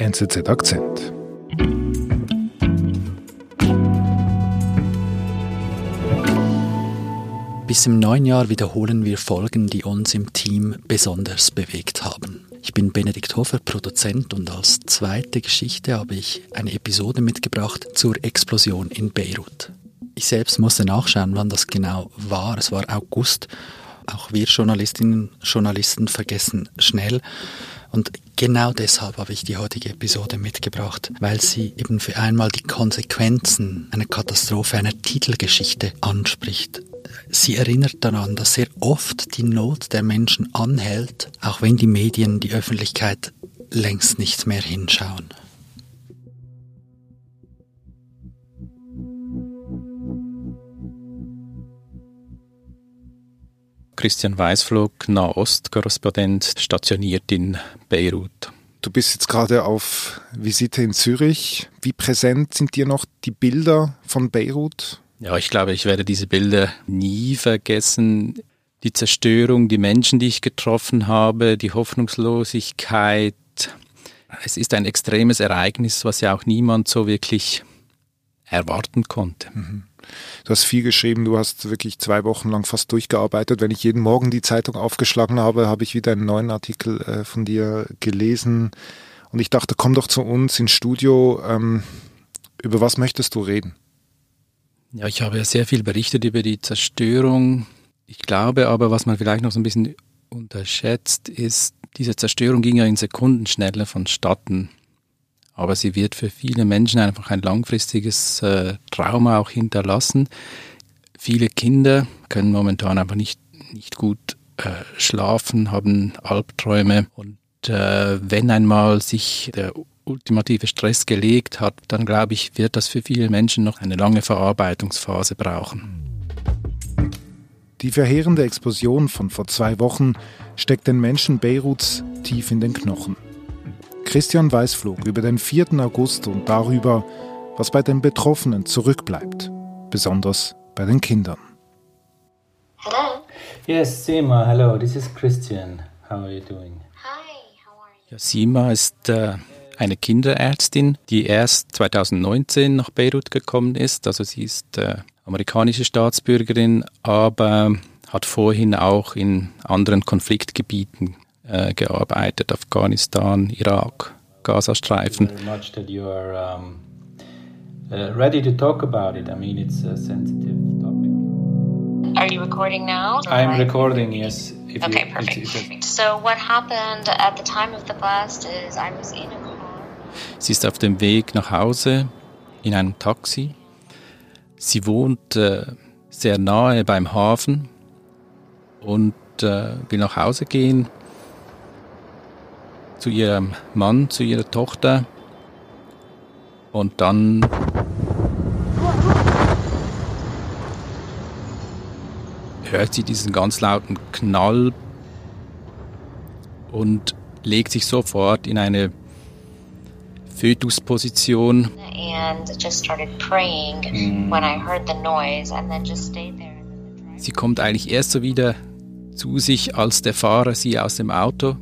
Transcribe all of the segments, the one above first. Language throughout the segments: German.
NZZ Akzent. Bis im neuen Jahr wiederholen wir Folgen, die uns im Team besonders bewegt haben. Ich bin Benedikt Hofer, Produzent und als zweite Geschichte habe ich eine Episode mitgebracht zur Explosion in Beirut. Ich selbst musste nachschauen, wann das genau war. Es war August. Auch wir Journalistinnen und Journalisten vergessen schnell. Und genau deshalb habe ich die heutige Episode mitgebracht, weil sie eben für einmal die Konsequenzen einer Katastrophe, einer Titelgeschichte anspricht. Sie erinnert daran, dass sehr oft die Not der Menschen anhält, auch wenn die Medien, die Öffentlichkeit längst nicht mehr hinschauen. Christian Weißflug, Nahost-Korrespondent, stationiert in Beirut. Du bist jetzt gerade auf Visite in Zürich. Wie präsent sind dir noch die Bilder von Beirut? Ja, ich glaube, ich werde diese Bilder nie vergessen. Die Zerstörung, die Menschen, die ich getroffen habe, die Hoffnungslosigkeit. Es ist ein extremes Ereignis, was ja auch niemand so wirklich erwarten konnte. Mhm. Du hast viel geschrieben, du hast wirklich zwei Wochen lang fast durchgearbeitet. Wenn ich jeden Morgen die Zeitung aufgeschlagen habe, habe ich wieder einen neuen Artikel äh, von dir gelesen. Und ich dachte, komm doch zu uns ins Studio. Ähm, über was möchtest du reden? Ja, ich habe ja sehr viel berichtet über die Zerstörung. Ich glaube aber, was man vielleicht noch so ein bisschen unterschätzt, ist, diese Zerstörung ging ja in Sekundenschnelle vonstatten. Aber sie wird für viele Menschen einfach ein langfristiges äh, Trauma auch hinterlassen. Viele Kinder können momentan einfach nicht, nicht gut äh, schlafen, haben Albträume. Und äh, wenn einmal sich der ultimative Stress gelegt hat, dann glaube ich, wird das für viele Menschen noch eine lange Verarbeitungsphase brauchen. Die verheerende Explosion von vor zwei Wochen steckt den Menschen Beiruts tief in den Knochen. Christian Weißflug über den 4. August und darüber, was bei den Betroffenen zurückbleibt, besonders bei den Kindern. Hello. Yes, Sima, hello, this is Christian. How are you doing? Hi, how are you? Ja, Sima ist äh, eine Kinderärztin, die erst 2019 nach Beirut gekommen ist. Also sie ist äh, amerikanische Staatsbürgerin, aber hat vorhin auch in anderen Konfliktgebieten äh, gearbeitet, Afghanistan, Irak, Gazastreifen. Uh, ready to talk about it. I mean, it's a sensitive topic. Are you recording now? I'm recording, yes. okay, you, perfect. If, if so, what happened at the time of the blast is I was in a Sie ist auf dem Weg nach Hause in einem Taxi. Sie wohnt äh, sehr nahe beim Hafen und äh, will nach Hause gehen zu ihrem Mann, zu ihrer Tochter. Und dann hört sie diesen ganz lauten Knall und legt sich sofort in eine Fötusposition. Sie kommt eigentlich erst so wieder zu sich, als der Fahrer sie aus dem Auto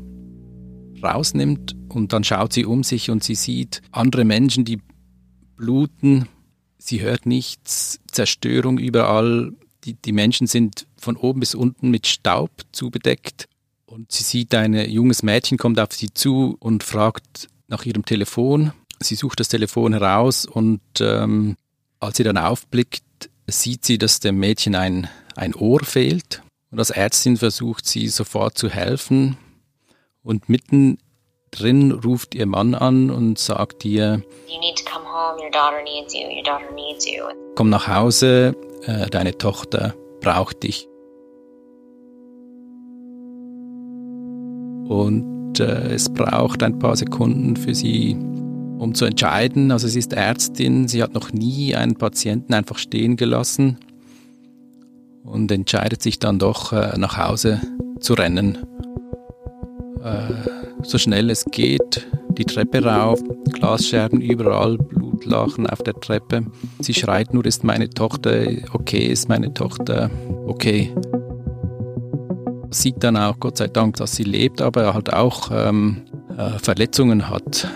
rausnimmt und dann schaut sie um sich und sie sieht andere Menschen, die bluten. Sie hört nichts, Zerstörung überall. Die, die Menschen sind von oben bis unten mit Staub zubedeckt. Und sie sieht ein junges Mädchen, kommt auf sie zu und fragt, nach ihrem Telefon. Sie sucht das Telefon heraus und ähm, als sie dann aufblickt, sieht sie, dass dem Mädchen ein, ein Ohr fehlt. Und als Ärztin versucht sie sofort zu helfen. Und mitten drin ruft ihr Mann an und sagt ihr, komm nach Hause, äh, deine Tochter braucht dich. Und äh, es braucht ein paar Sekunden für sie, um zu entscheiden. Also sie ist Ärztin, sie hat noch nie einen Patienten einfach stehen gelassen und entscheidet sich dann doch äh, nach Hause zu rennen. Äh, so schnell es geht, die Treppe rauf, Glasscherben überall, Blutlachen auf der Treppe. Sie schreit nur, ist meine Tochter okay, ist meine Tochter okay sieht dann auch, Gott sei Dank, dass sie lebt, aber halt auch ähm, äh, Verletzungen hat.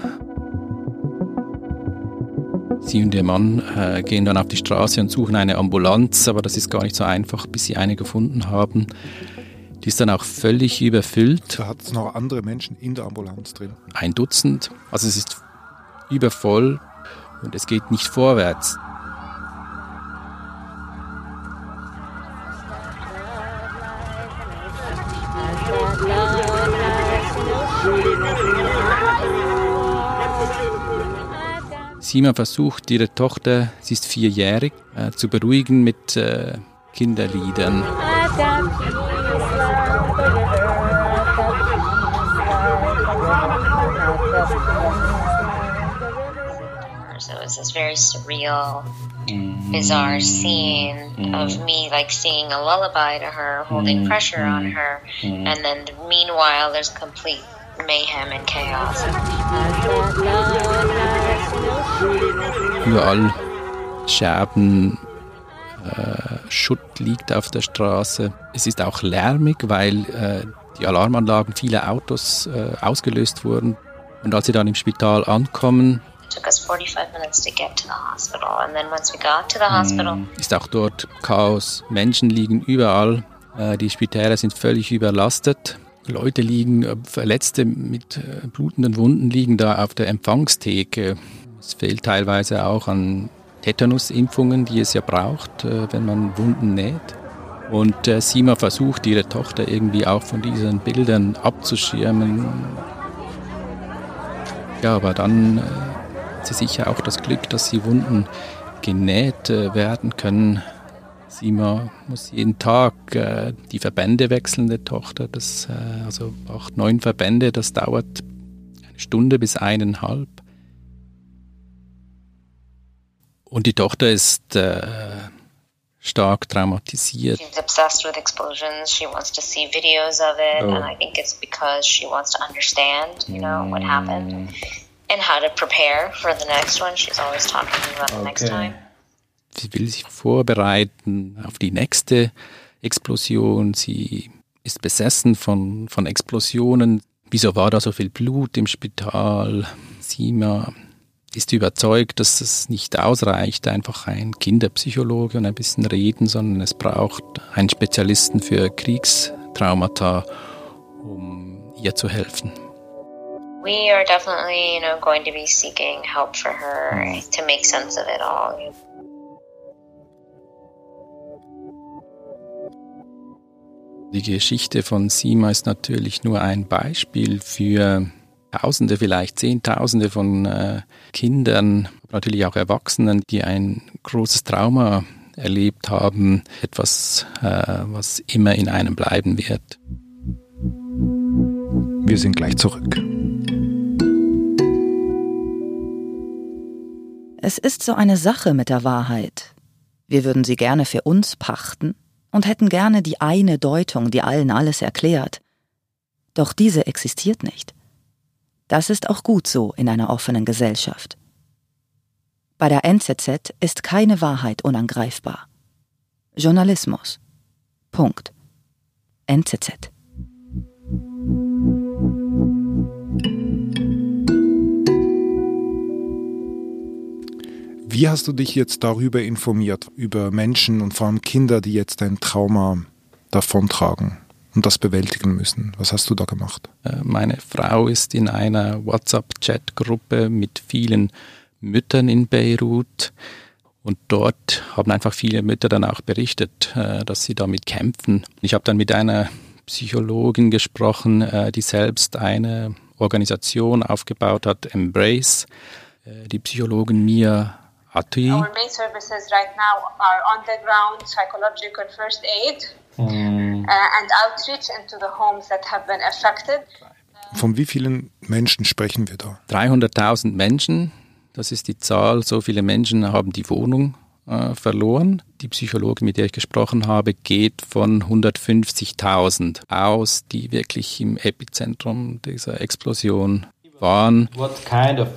Sie und ihr Mann äh, gehen dann auf die Straße und suchen eine Ambulanz, aber das ist gar nicht so einfach, bis sie eine gefunden haben. Die ist dann auch völlig überfüllt. Da hat es noch andere Menschen in der Ambulanz drin. Ein Dutzend. Also es ist übervoll und es geht nicht vorwärts. Sima versucht, ihre Tochter, sie ist vierjährig, äh, zu beruhigen mit äh, Kinderliedern. So it was this very surreal, bizarre scene mm. of me like singing a lullaby to her, holding mm. pressure on mm. her, mm. and then meanwhile there's complete mayhem and chaos. Überall Scherben, äh, Schutt liegt auf der Straße. Es ist auch lärmig, weil äh, die Alarmanlagen vieler Autos äh, ausgelöst wurden. Und als sie dann im Spital ankommen, ist auch dort Chaos. Menschen liegen überall. Äh, die Spitäler sind völlig überlastet. Leute liegen, äh, Verletzte mit äh, blutenden Wunden liegen da auf der Empfangstheke. Es fehlt teilweise auch an Tetanusimpfungen, die es ja braucht, wenn man Wunden näht. Und Sima versucht, ihre Tochter irgendwie auch von diesen Bildern abzuschirmen. Ja, aber dann äh, hat sie sicher auch das Glück, dass sie Wunden genäht äh, werden können. Sima muss jeden Tag äh, die Verbände wechseln, der Tochter. Das, äh, also acht, neun Verbände, das dauert eine Stunde bis eineinhalb. Und die Tochter ist stark traumatisiert. She's obsessed with explosions. She wants to see videos of it, oh. and I think it's because she wants to understand, you know, what happened mm. and how to prepare for the next one. She's always talking about the next time. Sie will sich vorbereiten auf die nächste Explosion. Sie ist besessen von, von Explosionen. Wieso war da so viel Blut im Spital? Sima ist überzeugt, dass es nicht ausreicht, einfach ein Kinderpsychologe und ein bisschen reden, sondern es braucht einen Spezialisten für Kriegstraumata, um ihr zu helfen. We are definitely, you know, going to be seeking help for her hm. to make sense of it all. Die Geschichte von Sima ist natürlich nur ein Beispiel für Tausende, vielleicht Zehntausende von äh, Kindern, natürlich auch Erwachsenen, die ein großes Trauma erlebt haben, etwas, äh, was immer in einem bleiben wird. Wir sind gleich zurück. Es ist so eine Sache mit der Wahrheit. Wir würden sie gerne für uns pachten und hätten gerne die eine Deutung, die allen alles erklärt. Doch diese existiert nicht. Das ist auch gut so in einer offenen Gesellschaft. Bei der NZZ ist keine Wahrheit unangreifbar. Journalismus. Punkt. NZZ. Wie hast du dich jetzt darüber informiert, über Menschen und vor allem Kinder, die jetzt ein Trauma davontragen? Und das bewältigen müssen. Was hast du da gemacht? Äh, meine Frau ist in einer WhatsApp-Chat-Gruppe mit vielen Müttern in Beirut. Und dort haben einfach viele Mütter dann auch berichtet, äh, dass sie damit kämpfen. Ich habe dann mit einer Psychologin gesprochen, äh, die selbst eine Organisation aufgebaut hat, Embrace. Die Psychologin Mia Atui. Our main services right now are on the ground psychological first aid mm. And outreach into the homes that have been affected. Von wie vielen Menschen sprechen wir da? 300.000 Menschen, das ist die Zahl. So viele Menschen haben die Wohnung äh, verloren. Die Psychologin, mit der ich gesprochen habe, geht von 150.000 aus, die wirklich im Epizentrum dieser Explosion waren. What kind of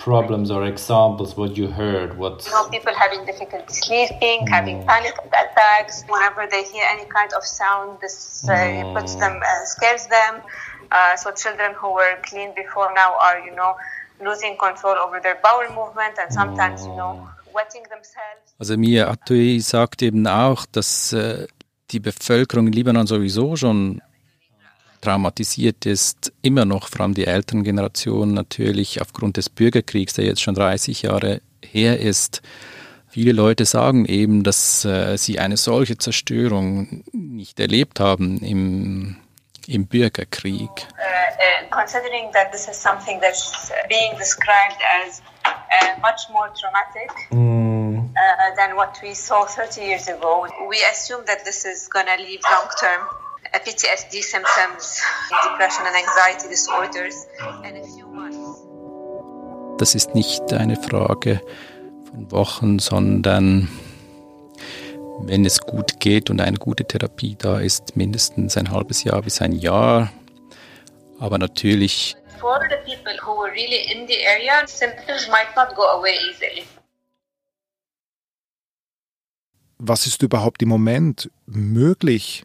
problems or examples what you heard what you know, people having difficulty sleeping mm. having panic attacks whenever they hear any kind of sound this uh, mm. puts them uh, scares them uh, so children who were clean before now are you know losing control over their bowel movement and sometimes, you know, wetting themselves. Also Mia Atoui sagt eben auch, dass äh, die Bevölkerung in Libanon sowieso schon traumatisiert ist, immer noch, vor allem die älteren Generationen natürlich aufgrund des Bürgerkriegs, der jetzt schon 30 Jahre her ist. Viele Leute sagen eben, dass äh, sie eine solche Zerstörung nicht erlebt haben im, im Bürgerkrieg. Uh, uh, considering that this is something that's being described as uh, much more traumatic mm. uh, than what we saw 30 years ago, we assume that this is going to leave long-term uh, PTSD symptoms, depression and anxiety disorders in a few months. Das ist nicht eine Frage von Wochen, sondern wenn es gut geht und eine gute Therapie da ist, mindestens ein halbes Jahr bis ein Jahr. Aber natürlich. For the people who were really in the area, symptoms might not go away easily. Was ist überhaupt im Moment möglich,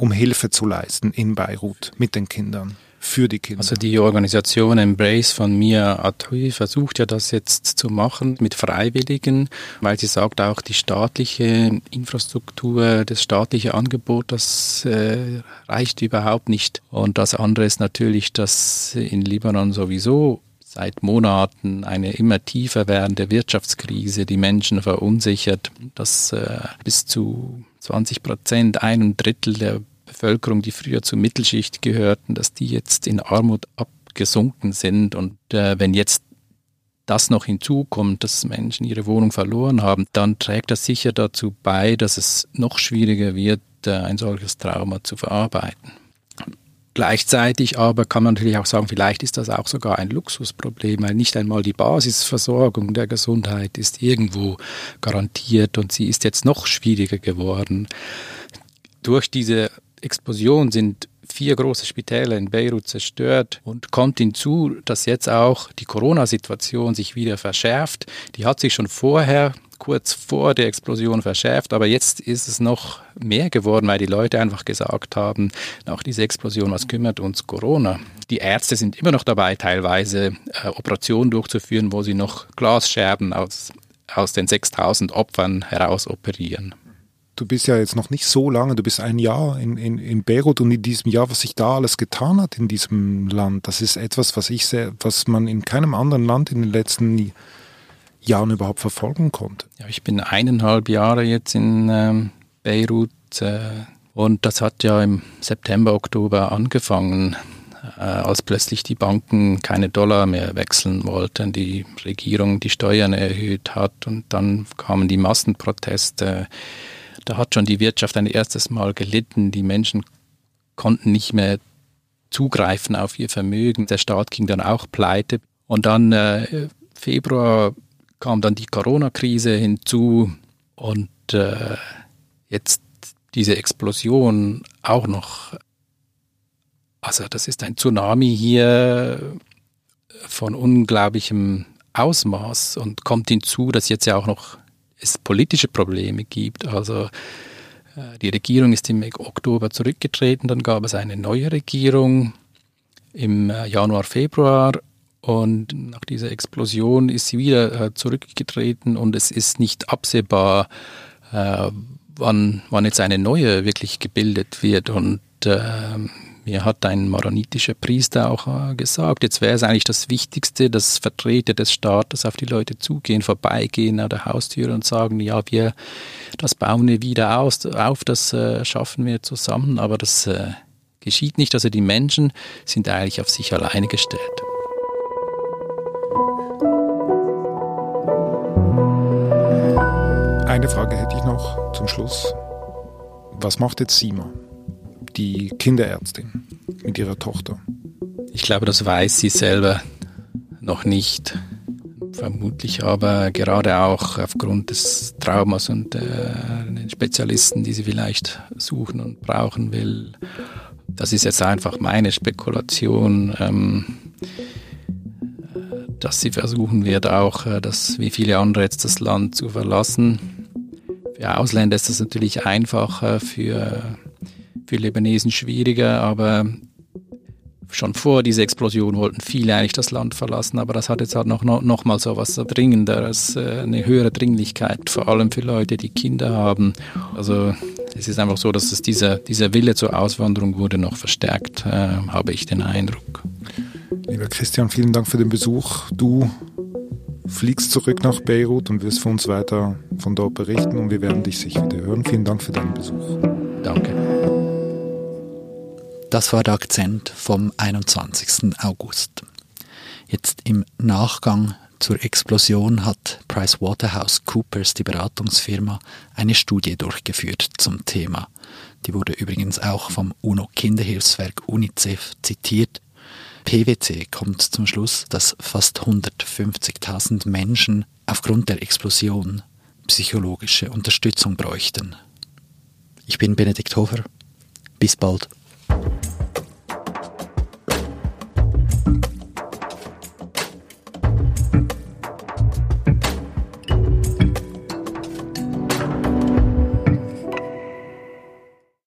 um Hilfe zu leisten in Beirut mit den Kindern? für die Kinder. Also die Organisation Embrace von Mia Atui versucht ja das jetzt zu machen mit Freiwilligen, weil sie sagt auch, die staatliche Infrastruktur, das staatliche Angebot, das äh, reicht überhaupt nicht. Und das andere ist natürlich, dass in Libanon sowieso seit Monaten eine immer tiefer werdende Wirtschaftskrise die Menschen verunsichert, dass äh, bis zu 20 Prozent, ein Drittel der Bevölkerung, die früher zur Mittelschicht gehörten, dass die jetzt in Armut abgesunken sind. Und äh, wenn jetzt das noch hinzukommt, dass Menschen ihre Wohnung verloren haben, dann trägt das sicher dazu bei, dass es noch schwieriger wird, äh, ein solches Trauma zu verarbeiten. Gleichzeitig aber kann man natürlich auch sagen, vielleicht ist das auch sogar ein Luxusproblem, weil nicht einmal die Basisversorgung der Gesundheit ist irgendwo garantiert und sie ist jetzt noch schwieriger geworden. Durch diese Explosion sind vier große Spitäler in Beirut zerstört und kommt hinzu, dass jetzt auch die Corona-Situation sich wieder verschärft. Die hat sich schon vorher kurz vor der Explosion verschärft, aber jetzt ist es noch mehr geworden, weil die Leute einfach gesagt haben, nach dieser Explosion, was kümmert uns Corona? Die Ärzte sind immer noch dabei, teilweise äh, Operationen durchzuführen, wo sie noch Glasscherben aus, aus den 6000 Opfern heraus operieren du bist ja jetzt noch nicht so lange, du bist ein Jahr in, in, in Beirut und in diesem Jahr, was sich da alles getan hat in diesem Land, das ist etwas, was ich sehr, was man in keinem anderen Land in den letzten Jahren überhaupt verfolgen konnte. Ja, ich bin eineinhalb Jahre jetzt in ähm, Beirut äh, und das hat ja im September, Oktober angefangen, äh, als plötzlich die Banken keine Dollar mehr wechseln wollten, die Regierung die Steuern erhöht hat und dann kamen die Massenproteste da hat schon die Wirtschaft ein erstes Mal gelitten. Die Menschen konnten nicht mehr zugreifen auf ihr Vermögen. Der Staat ging dann auch pleite. Und dann äh, Februar kam dann die Corona-Krise hinzu und äh, jetzt diese Explosion auch noch. Also das ist ein Tsunami hier von unglaublichem Ausmaß und kommt hinzu, dass jetzt ja auch noch es politische Probleme gibt. Also äh, die Regierung ist im Oktober zurückgetreten, dann gab es eine neue Regierung im äh, Januar, Februar und nach dieser Explosion ist sie wieder äh, zurückgetreten und es ist nicht absehbar, wann, wann jetzt eine neue wirklich gebildet wird. Und mir hat ein maronitischer Priester auch äh, gesagt, jetzt wäre es eigentlich das Wichtigste, dass Vertreter des Staates auf die Leute zugehen, vorbeigehen an der Haustür und sagen, ja, wir, das bauen wir wieder aus, auf, das äh, schaffen wir zusammen, aber das äh, geschieht nicht. Also die Menschen sind eigentlich auf sich alleine gestellt. Eine Frage hätte ich noch zum Schluss. Was macht jetzt Sima? Die Kinderärztin mit ihrer Tochter? Ich glaube, das weiß sie selber noch nicht. Vermutlich aber gerade auch aufgrund des Traumas und äh, den Spezialisten, die sie vielleicht suchen und brauchen will. Das ist jetzt einfach meine Spekulation, ähm, dass sie versuchen wird, auch äh, das, wie viele andere jetzt das Land zu verlassen. Für Ausländer ist das natürlich einfacher, für für Libanesen schwieriger, aber schon vor dieser Explosion wollten viele eigentlich das Land verlassen, aber das hat jetzt halt noch, noch, noch mal so was Dringenderes, äh, eine höhere Dringlichkeit, vor allem für Leute, die Kinder haben. Also es ist einfach so, dass es dieser, dieser Wille zur Auswanderung wurde noch verstärkt, äh, habe ich den Eindruck. Lieber Christian, vielen Dank für den Besuch. Du fliegst zurück nach Beirut und wirst für uns weiter von dort berichten und wir werden dich sicher wieder hören. Vielen Dank für deinen Besuch. Danke. Das war der Akzent vom 21. August. Jetzt im Nachgang zur Explosion hat PricewaterhouseCoopers, die Beratungsfirma, eine Studie durchgeführt zum Thema. Die wurde übrigens auch vom UNO-Kinderhilfswerk UNICEF zitiert. PwC kommt zum Schluss, dass fast 150.000 Menschen aufgrund der Explosion psychologische Unterstützung bräuchten. Ich bin Benedikt Hofer. Bis bald. Thank you.